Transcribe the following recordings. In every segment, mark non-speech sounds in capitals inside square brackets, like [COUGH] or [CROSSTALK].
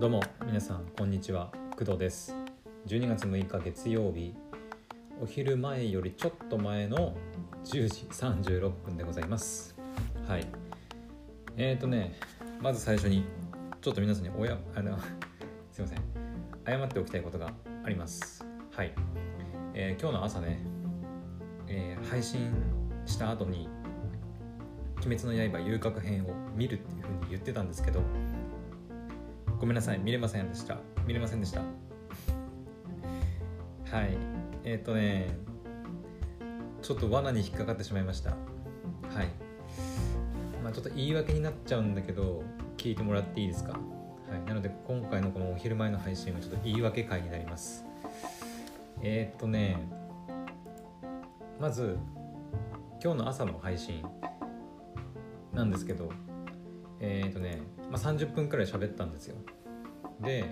どうも皆さんこんにちは。工藤です。12月6日月曜日お昼前よりちょっと前の10時36分でございます。はい。えーとねまず最初にちょっと皆さんにおやあの [LAUGHS] すいません。謝っておきたいことがあります。はい、えー今日の朝ね、えー配信した後に「鬼滅の刃遊郭編」を見るっていうふうに言ってたんですけどごめんなさい見れませんでした。見れませんでした。はい。えっ、とねちょっと罠に引っかかってしまいました。はい。まあちょっと言い訳になっちゃうんだけど聞いてもらっていいですか？はい。なので今回のこのお昼前の配信はちょっと言い訳会になります。えっ、とねまず今日の朝の配信なんですけどえっ、とね、まあ、30分くらい喋ったんですよ。で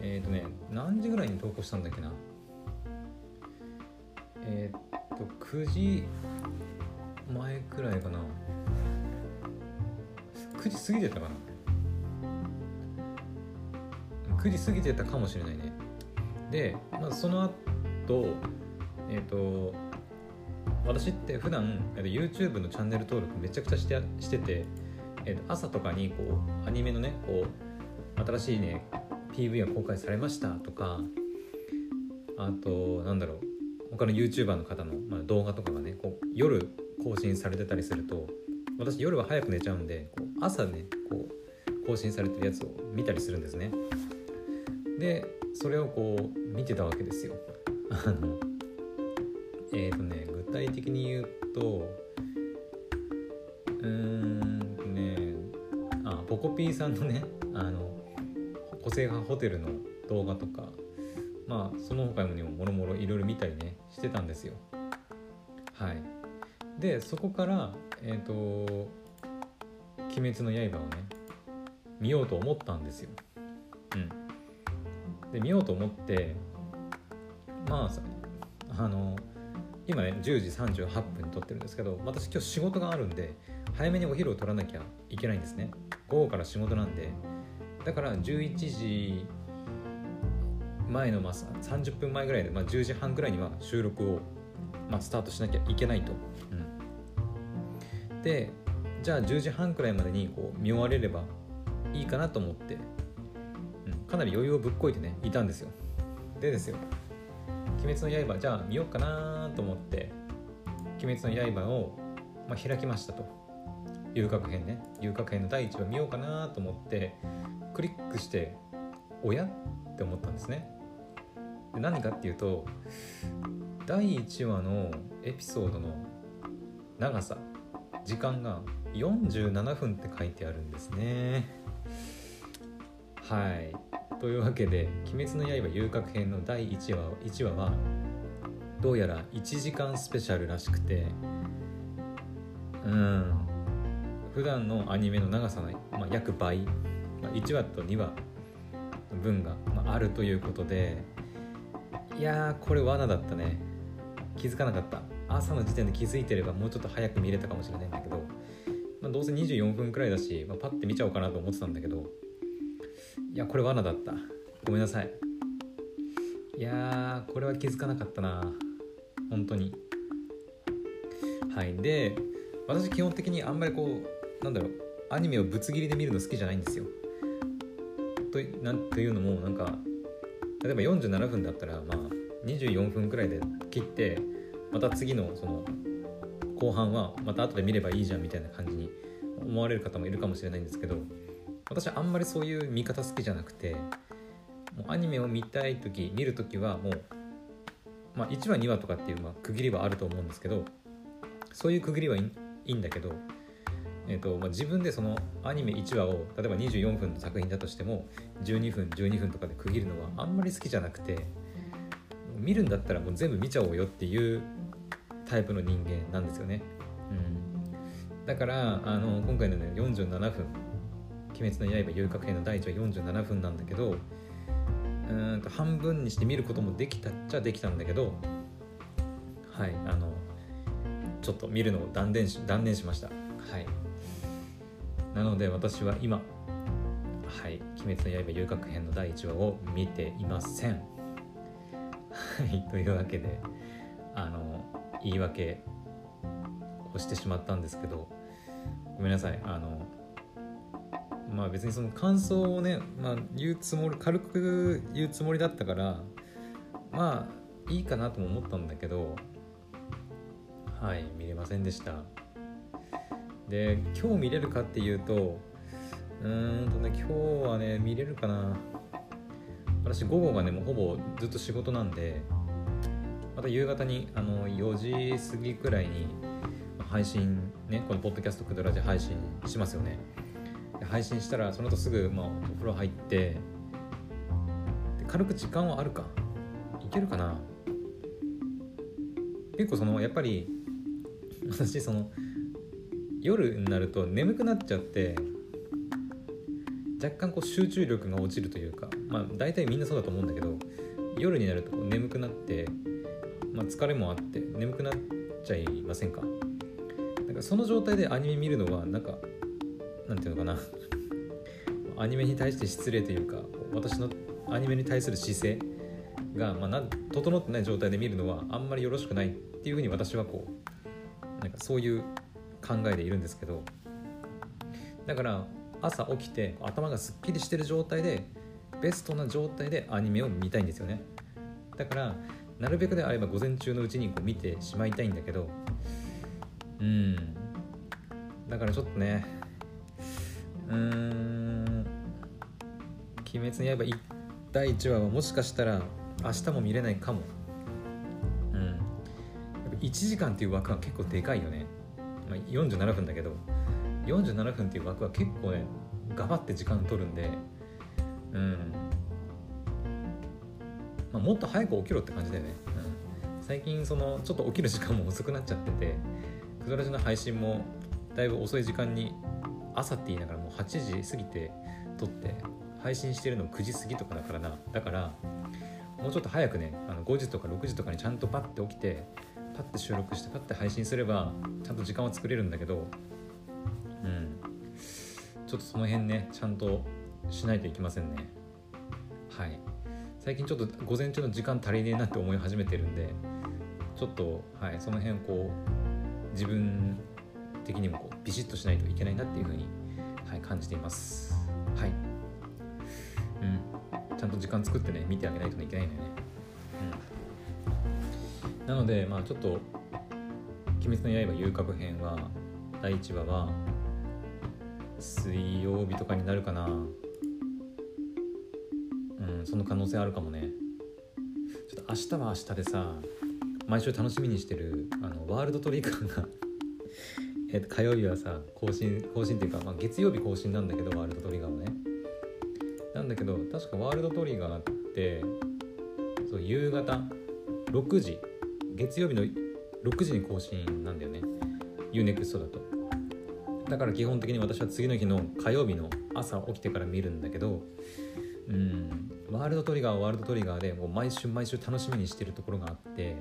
えっ、とね何時ぐらいに投稿したんだっけな？えっ、と9時前くらいかな。9時過ぎてたかな。9時過ぎてたかもしれないね。で、まあ、その後えっ、と私って普段えっ YouTube のチャンネル登録めちゃくちゃしてしてて、えっと朝とかにこうアニメのねこう新しいね PV が公開されましたとかあとなんだろう他の YouTuber の方の、ま、動画とかがねこう夜更新されてたりすると私夜は早く寝ちゃうんでこう朝ねこう更新されてるやつを見たりするんですね。でそれをこう見てたわけですよ。[LAUGHS] あのえっ、とね具体的に言うとうーんとねあポコピーさんのねあの個性派ホテルの動画とかまあその他にももろもろいろいろ見たりねしてたんですよ。はい。でそこからえっ、と「鬼滅の刃」をね見ようと思ったんですよ。うん。で見ようと思ってまああの今ね10時38分に撮ってるんですけど私今日仕事があるんで早めにお昼を取らなきゃいけないんですね。午後から仕事なんでだから11時前のまあ30分前ぐらいで、まあ、10時半ぐらいには収録を、まあ、スタートしなきゃいけないと、うん、でじゃあ10時半くらいまでにこう見終われればいいかなと思って、うん、かなり余裕をぶっこいてねいたんですよ。でですよ「鬼滅の刃」じゃあ見ようかなと思って「鬼滅の刃を」まあ、開きましたと。遊郭編ね。遊郭編の第1話見ようかなと思ってクリックして「おや?」って思ったんですね。で何かっていうと第1話のエピソードの長さ時間が47分って書いてあるんですね。はい。というわけで「鬼滅の刃遊郭編」の第1話 ,1 話はどうやら1時間スペシャルらしくてうん。普段のアニメの長さの、まあ、約倍、まあ、1話と2話の分が、まあ、あるということでいやこれ罠だったね。気づかなかった。朝の時点で気づいてればもうちょっと早く見れたかもしれないんだけど、まあ、どうせ24分くらいだし、まあ、パッて見ちゃおうかなと思ってたんだけどいやこれ罠だった。ごめんなさい。いやこれは気づかなかったな。本当に。はい。で私基本的にあんまりこうなんだろうアニメをぶつ切りで見るの好きじゃないんですよ。となんていうのもなんか例えば47分だったらまあ24分くらいで切ってまた次のその後半はまた後で見ればいいじゃんみたいな感じに思われる方もいるかもしれないんですけど私はあんまりそういう見方好きじゃなくてもうアニメを見たい時見る時はもう、まあ、1話2話とかっていうまあ区切りはあると思うんですけどそういう区切りはいいんだけど、えーとまあ、自分でそのアニメ1話を例えば24分の作品だとしても12分12分とかで区切るのはあんまり好きじゃなくて見るんだったらもう全部見ちゃおうよっていうタイプの人間なんですよね。うん、だからあの今回のね47分「鬼滅の刃遊郭編」の第1話47分なんだけどうんと半分にして見ることもできたっちゃできたんだけどはいあのちょっと見るのを断念し断念しました。はい。なので私は今はい「鬼滅の刃遊郭編」の第1話を見ていません。はいというわけであの言い訳をしてしまったんですけどごめんなさいあのまあ別にその感想をね、まあ、言うつもり軽く言うつもりだったからまあいいかなとも思ったんだけどはい見れませんでした。で今日見れるかっていうとうんとね今日はね見れるかな。私午後がねもうほぼずっと仕事なんでまた夕方にあの4時過ぎくらいに配信ねこのポッドキャストクドラジ配信しますよね。配信したらその後すぐ、まあ、お風呂入って軽く時間はあるか。いけるかな。結構そのやっぱり私その夜になると眠くなっちゃって若干こう集中力が落ちるというかまあ大体みんなそうだと思うんだけど夜になるとこう眠くなって、まあ、疲れもあって眠くなっちゃいませんか？だかその状態でアニメ見るのはなんかなんていうのかな？[LAUGHS] アニメに対して失礼というか私のアニメに対する姿勢が、まあ、な整ってない状態で見るのはあんまりよろしくないっていうふうに私はこうなんかそういう考えでいるんですけどだから朝起きて頭がすっきりしてる状態でベストな状態でアニメを見たいんですよね。だからなるべくであれば午前中のうちにこう見てしまいたいんだけどうん。だからちょっとねうーん「鬼滅の刃」第1話はもしかしたら明日も見れないかも。うん。1時間っていう枠は結構でかいよね、まあ、47分だけど47分っていう枠は結構ねガバって時間取るんでうん。まあ、もっと早く起きろって感じだよね、うん、最近そのちょっと起きる時間も遅くなっちゃっててクドラジの配信もだいぶ遅い時間に朝って言いながらもう8時過ぎて撮って配信してるの9時過ぎとかだからな。だからもうちょっと早くねあの5時とか6時とかにちゃんとパッて起きてパッて収録してパッて配信すればちゃんと時間は作れるんだけどうん。ちょっとその辺ねちゃんとしないといけませんね。はい。最近ちょっと午前中の時間足りねえなって思い始めてるんでちょっとはいその辺こう自分的にもこうビシッとしないといけないなっていうふうに、はい、感じています。はい。うん。ちゃんと時間作ってね見てあげないといけないのよね。なのでまあちょっと「鬼滅の刃遊郭編」は第1話は水曜日とかになるかな。うんその可能性あるかもね。ちょっと明日は明日でさ毎週楽しみにしてるあのワールドトリガーが [LAUGHS] えっと火曜日はさ更新更新っていうか、まあ、月曜日更新なんだけどワールドトリガーはね。なんだけど確かワールドトリガーってそう夕方6時月曜日の6時に更新なんだよね。UNEXT だと。だから基本的に私は次の日の火曜日の朝起きてから見るんだけどうんワールドトリガーはワールドトリガーでもう毎週毎週楽しみにしてるところがあって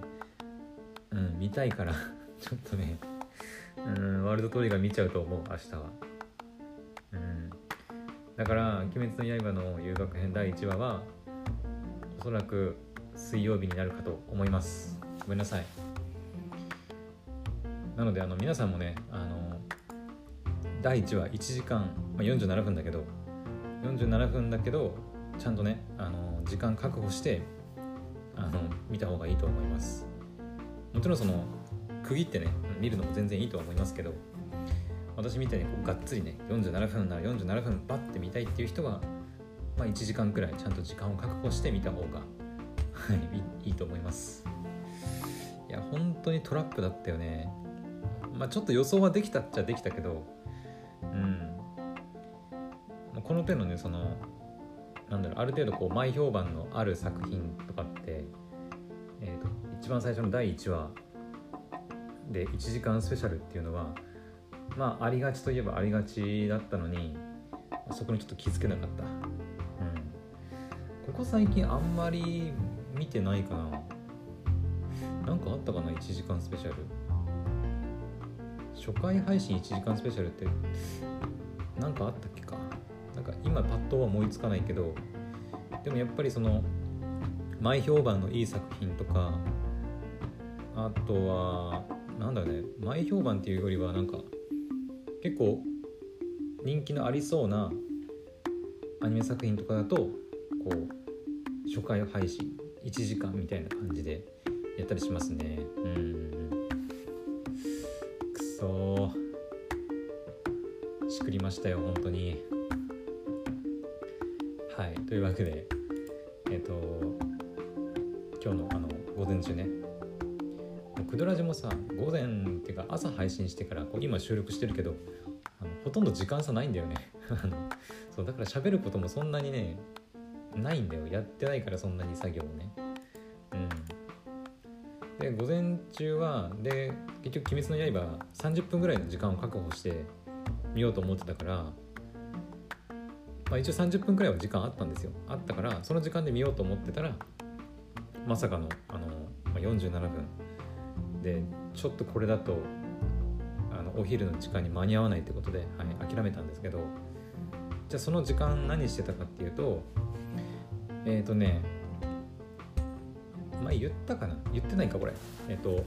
うん見たいから [LAUGHS] ちょっとねうんワールドトリガー見ちゃうと思う明日は。うん。だから「鬼滅の刃」の遊学編第1話はおそらく水曜日になるかと思います。ごめんなさい。なのであの皆さんもねあの第1話1時間、まあ、47分だけど47分だけどちゃんとねあの時間確保してあの見た方がいいと思います。もちろんその区切ってね見るのも全然いいとは思いますけど私みたいにこうがっつりね47分なら47分バッて見たいっていう人は、まあ、1時間くらいちゃんと時間を確保して見た方が、はい、いいと思います。いや本当にトラップだったよね。まあちょっと予想はできたっちゃできたけどうん。この手のねそのなんだろうある程度こう前評判のある作品とかって、えーと、一番最初の第1話で1時間スペシャルっていうのはまあありがちといえばありがちだったのにそこにちょっと気づけなかった、うん、ここ最近あんまり見てないかな。なんかあったかな？1時間スペシャル。初回配信1時間スペシャルって何かあったっけか？なんか今パッとは思いつかないけどでもやっぱりその前評判のいい作品とかあとはなんだろうね前評判っていうよりはなんか結構人気のありそうなアニメ作品とかだとこう初回配信1時間みたいな感じでやったりしますね。うんくそしくりましたよ本当に。はい。というわけでえっ、ー、と今日のあの午前中ね。クドラジもさ午前っていうか朝配信してからこう今収録してるけどあのほとんど時間差ないんだよね。[LAUGHS] そうだから喋ることもそんなにねないんだよ。やってないからそんなに作業をね。で午前中はで結局「鬼滅の刃」30分ぐらいの時間を確保して見ようと思ってたからまあ一応30分くらいは時間あったんですよ。あったからその時間で見ようと思ってたらまさかのあの、まあ、47分。でちょっとこれだとあのお昼の時間に間に合わないってことで、はい、諦めたんですけどじゃあその時間何してたかっていうとえっ、ー、とね前言ったかな？言ってないかこれ。えっ、と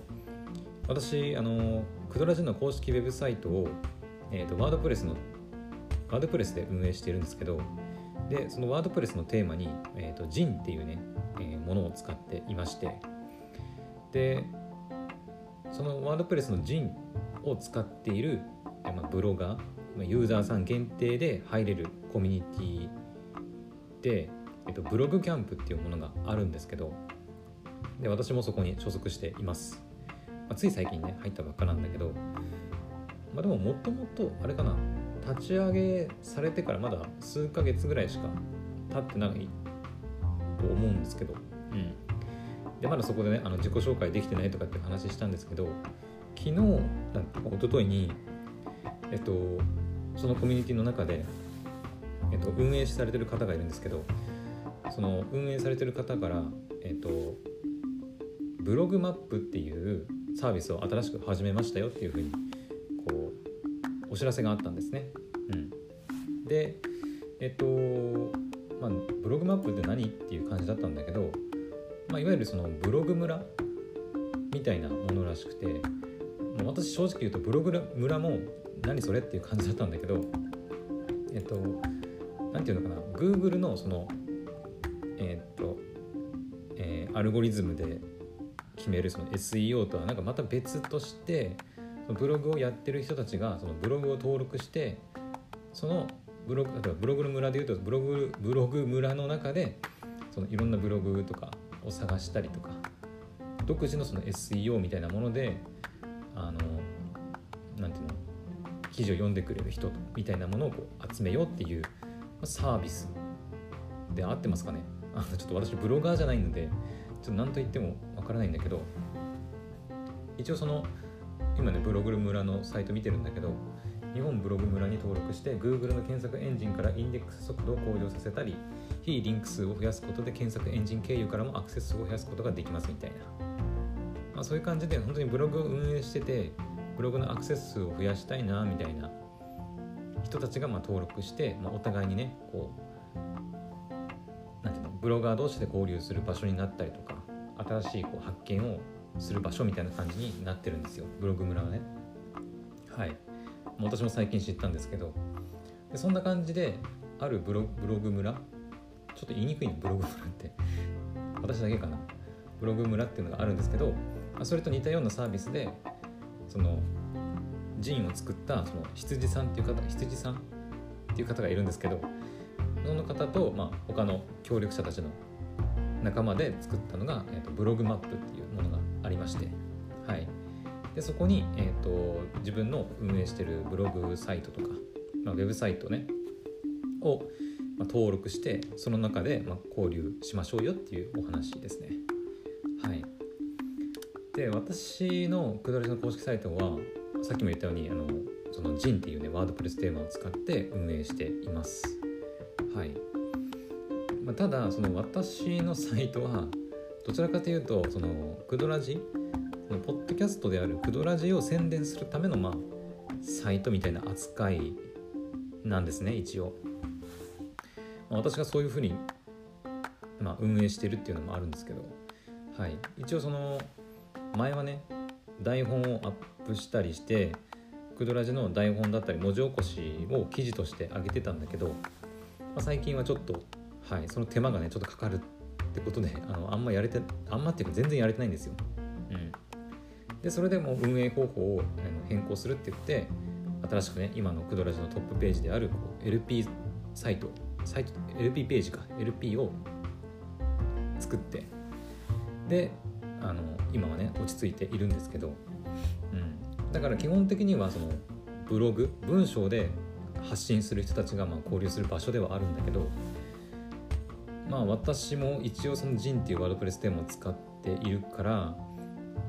私あのクドラジの公式ウェブサイトを、えーと、ワードプレスのワードプレスで運営しているんですけどでそのワードプレスのテーマに、えーと、ジンっていうね、えー、ものを使っていましてでそのワードプレスのジンを使っている、まあ、ブロガーユーザーさん限定で入れるコミュニティで、えっと、ブログキャンプっていうものがあるんですけどで私もそこに所属しています、まあ、つい最近ね入ったばっかなんだけど、まあ、でももともとあれかな立ち上げされてからまだ数ヶ月ぐらいしか経ってないと思うんですけど。うん。でまだそこでねあの自己紹介できてないとかって話したんですけど昨日だ一昨日にえっとそのコミュニティの中で、えっと、運営されてる方がいるんですけどその運営されてる方から、えっと、ブログマップっていうサービスを新しく始めましたよっていうふうにこうお知らせがあったんですね。うん、でえっとまあブログマップって何っていう感じだったんだけど、まあ、いわゆるそのブログ村みたいなものらしくて私正直言うとブログ村も何それっていう感じだったんだけどえっと何て言うのかな Google のそのえっと、えー、アルゴリズムで決めるその SEO とはなんかまた別としてそのブログをやってる人たちがそのブログを登録してそのブログ例えばブログの村でいうとブログブログ村の中でそのいろんなブログとかを探したりとか独自のその SEO みたいなものであのなんていうの記事を読んでくれる人みたいなものをこう集めようっていうサービスで合ってますかね。あのちょっと私ブロガーじゃないのでちょっと何と言ってもわからないんだけど一応その今ねブログ村のサイト見てるんだけど日本ブログ村に登録して Google の検索エンジンからインデックス速度を向上させたり非リンク数を増やすことで検索エンジン経由からもアクセス数を増やすことができますみたいな、まあ、そういう感じで本当にブログを運営しててブログのアクセス数を増やしたいなみたいな人たちがまあ登録して、まあ、お互いにねこうなんていうのブロガー同士で交流する場所になったりとか新しいこう発見をする場所みたいな感じになってるんですよ。ブログ村はね。はい。私も最近知ったんですけど。でそんな感じであるブログ村。ちょっと言いにくいのブログ村って。私だけかな。ブログ村っていうのがあるんですけどそれと似たようなサービスでそのジンを作ったその羊さんっていう方羊さんっていう方がいるんですけどその方と、まあ、他の協力者たちの仲間で作ったのが、えーと、ブログマップっていうものがありまして、はい、でそこに、えーと、自分の運営してるブログサイトとか、まあ、ウェブサイトねを、まあ、登録してその中で、まあ、交流しましょうよっていうお話ですね。はい。で私のくだりの公式サイトはさっきも言ったようにあのその JIN っていうねワードプレステーマを使って運営しています。はい、まあ、ただその私のサイトはどちらかというとそのクドラジそのポッドキャストであるクドラジを宣伝するためのまあサイトみたいな扱いなんですね一応。まあ、私がそういうふうに、まあ、運営してるっていうのもあるんですけど、はい、一応その前はね台本をアップしたりしてクドラジの台本だったり文字起こしを記事として上げてたんだけど、まあ、最近はちょっと、はい、その手間がねちょっとかかるってことであのあんまやれてあんまっていうか全然やれてないんですよ。うん、でそれでもう運営方法を変更するって言って新しくね今のクドラジのトップページである LP サイトサイト LP ページか LP を作ってであの今はね落ち着いているんですけど、うん、だから基本的にはそのブログ文章で発信する人たちがまあ交流する場所ではあるんだけどまあ私も一応その JIN っていうワードプレステーマを使っているから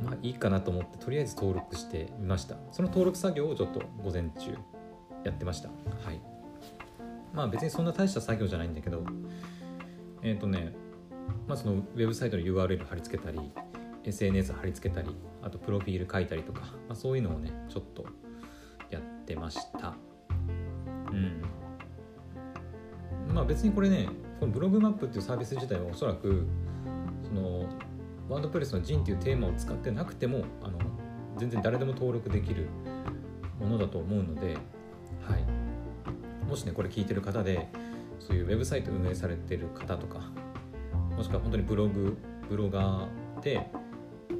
まあいいかなと思ってとりあえず登録してみました。その登録作業をちょっと午前中やってました。はい。まあ別にそんな大した作業じゃないんだけどえっ、ー、とねまあそのウェブサイトの URL 貼り付けたり SNS 貼り付けたりあとプロフィール書いたりとか、まあ、そういうのをねちょっとやってました。うん。まあ別にこれねこのブログマップっていうサービス自体はおそらくそのワードプレスの JIN っていうテーマを使ってなくてもあの全然誰でも登録できるものだと思うので、はい、もしねこれ聞いてる方でそういうウェブサイト運営されてる方とかもしくは本当にブログブロガーで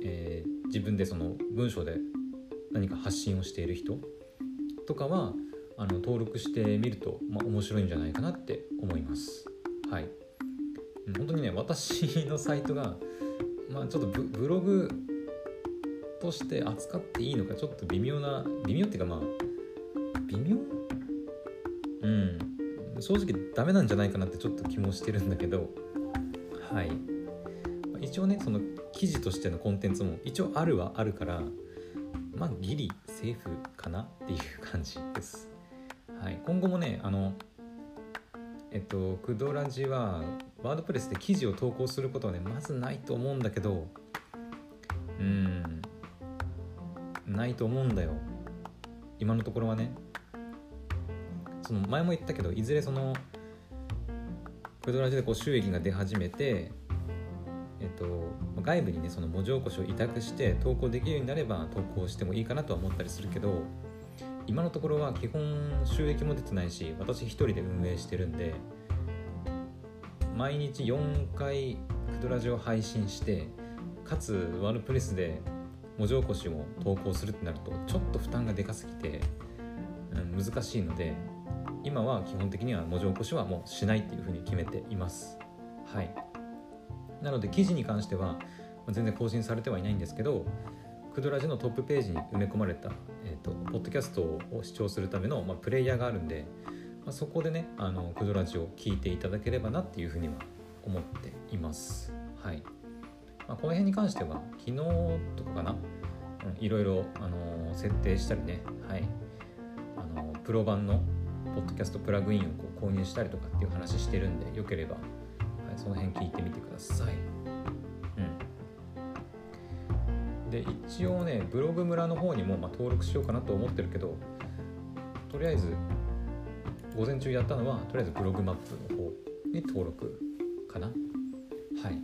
えー、自分でその文章で何か発信をしている人とかはあの登録してみると、まあ、面白いんじゃないかなって思います。はい、本当にね私のサイトが、まあ、ちょっとブログとして扱っていいのかちょっと微妙な微妙っていうかまあ微妙？うん。正直ダメなんじゃないかなってちょっと気もしてるんだけどはい。一応ねその記事としてのコンテンツも一応あるはあるからまあギリセーフかなっていう感じです。はい、今後もねあのえっとクドラジはワードプレスで記事を投稿することはねまずないと思うんだけどうんないと思うんだよ。今のところはね。その前も言ったけどいずれそのクドラジでこう収益が出始めてえっと、外部にねその文字起こしを委託して投稿できるようになれば投稿してもいいかなとは思ったりするけど今のところは基本収益も出てないし私一人で運営してるんで毎日4回クドラジを配信してかつワードプレスで文字起こしを投稿するってなるとちょっと負担がでかすぎて、うん、難しいので今は基本的には文字起こしはもうしないっていうふうに決めています。はい。なので記事に関しては全然更新されてはいないんですけどクドラジのトップページに埋め込まれた、えーと、ポッドキャストを視聴するための、まあ、プレイヤーがあるんで、まあ、そこでねあのクドラジを聞いていただければなっていうふうには思っています。はいまあ、この辺に関しては昨日とかかな、うん、いろいろ、あの設定したりね、はい、あのプロ版のポッドキャストプラグインをこう購入したりとかっていう話してるんでよければはいその辺聞いてみてください。で一応ねブログ村の方にもまあ登録しようかなと思ってるけどとりあえず午前中やったのはとりあえずブログマップの方に登録かな。はい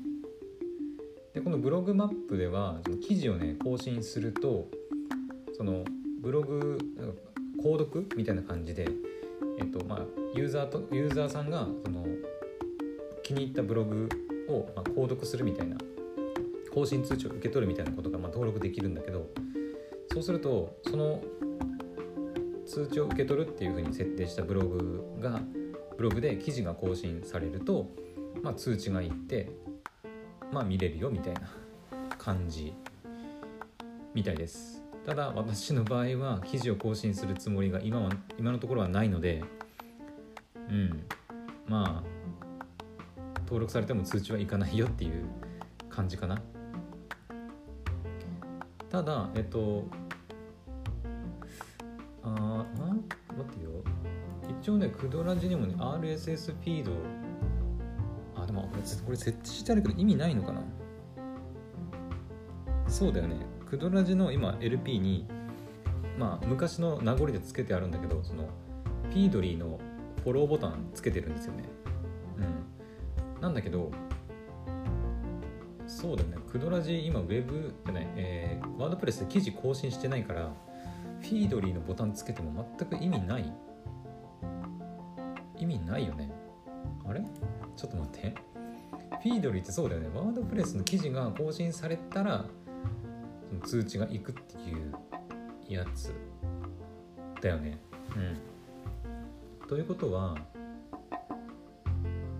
でこのブログマップでは記事をね更新するとそのブログ購読みたいな感じで、えっとまあ、ユーザーとユーザーさんがその気に入ったブログを、ま購読するみたいな更新通知を受け取るみたいなことが、ま登録できるんだけどそうするとその通知を受け取るっていうふうに設定したブログがブログで記事が更新されると、まあ、通知がいって、まあ、見れるよみたいな感じみたいです。ただ私の場合は記事を更新するつもりが今は今のところはないのでうん。まあ登録されても通知はいかないよっていう感じかな。ただえっとああ待ってよ。一応ねクドラジにもね RSS フィード。あでもこれこれ設置してあるけど意味ないのかな？そうだよね。クドラジの今 LP にまあ昔の名残でつけてあるんだけどそのフィードリーのフォローボタンつけてるんですよね。うん。なんだけどそうだね。クドラジ今ウェブじゃない、えー、ワードプレスで記事更新してないからフィードリーのボタンつけても全く意味ない？意味ないよね。あれ？ちょっと待って。フィードリーってそうだよね。ワードプレスの記事が更新されたら通知がいくっていうやつだよね。うん。ということは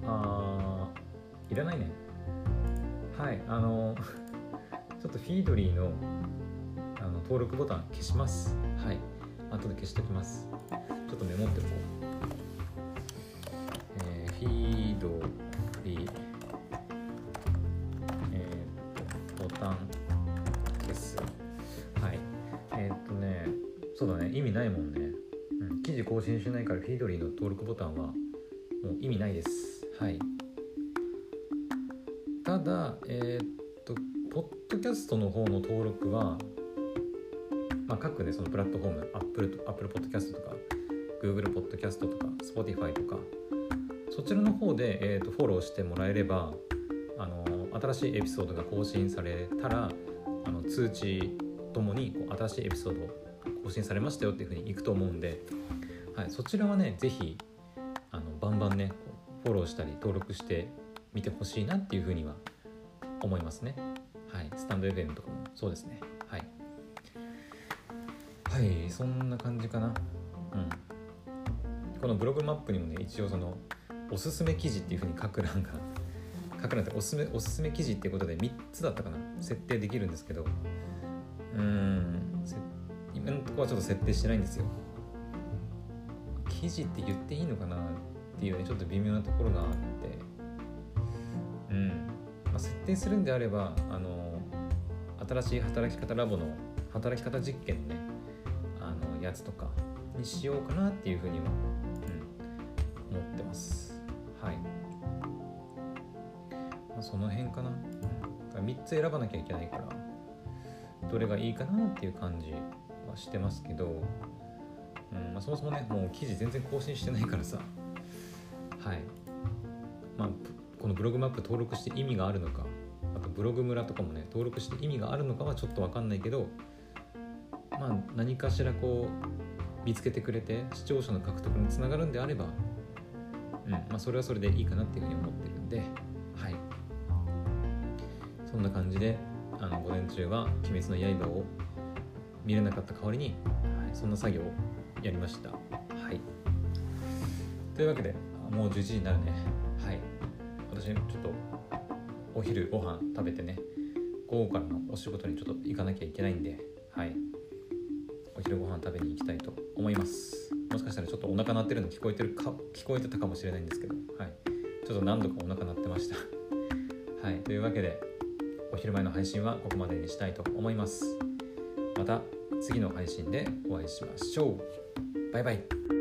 あーいらないね。はいあの [LAUGHS] ちょっとフィードリーのあの登録ボタン消します。はい。後で消しときます。ちょっとメモっておこう。えー、フィードリーえー、とボタン消す。はい。えー、っとねそうだね。意味ないもんね、うん、記事更新しないからフィードリーの登録ボタンはもう意味ないです。はいただえー、っとポッドキャストの方の登録はまあ、各ねそのプラットフォーム Apple, Apple Podcast とか Google Podcast とか Spotify とかそちらの方で、えーと、フォローしてもらえればあの新しいエピソードが更新されたらあの通知ともにこう新しいエピソード更新されましたよっていうふうにいくと思うんで、はい、そちらはね是非あのバンバンねフォローしたり登録してみてほしいなっていうふうには思いますね。はい、スタンド FM とかも。そうですね。はい。はい。そんな感じかな。うん。このブログマップにもね一応そのおすすめ記事っていうふうに書く欄が [LAUGHS] 書く欄っておすすめおすすめ記事っていうことで3つだったかな。設定できるんですけど。うん。今のところはちょっと設定してないんですよ。記事って言っていいのかなっていうねちょっと微妙なところがあって、あ、設定するんであればあの新しい働き方ラボの働き方実験のねやつとかにしようかなっていうふうには、うん、思ってます。はい、まあ、その辺かな。3つ選ばなきゃいけないからどれがいいかなっていう感じはしてますけど、うんまあ、そもそもねもう記事全然更新してないからさ。はい。このブログマップ登録して意味があるのかあとブログ村とかもね登録して意味があるのかはちょっと分かんないけどまあ、何かしらこう見つけてくれて視聴者の獲得につながるんであれば、うんまあ、それはそれでいいかなっていうふうに思ってるんで、はい、そんな感じであの午前中は「鬼滅の刃」を見れなかった代わりに、はい、そんな作業をやりました。はい、というわけでもう11時になるね。はい、私ちょっとお昼ご飯食べてね午後からのお仕事にちょっと行かなきゃいけないんで、はい、お昼ご飯食べに行きたいと思います。もしかしたらちょっとお腹鳴ってるの聞こえてるか聞こえてたかもしれないんですけどはい。ちょっと何度かお腹鳴ってました。[LAUGHS] はい。というわけでお昼前の配信はここまでにしたいと思います。また次の配信でお会いしましょう。バイバイ。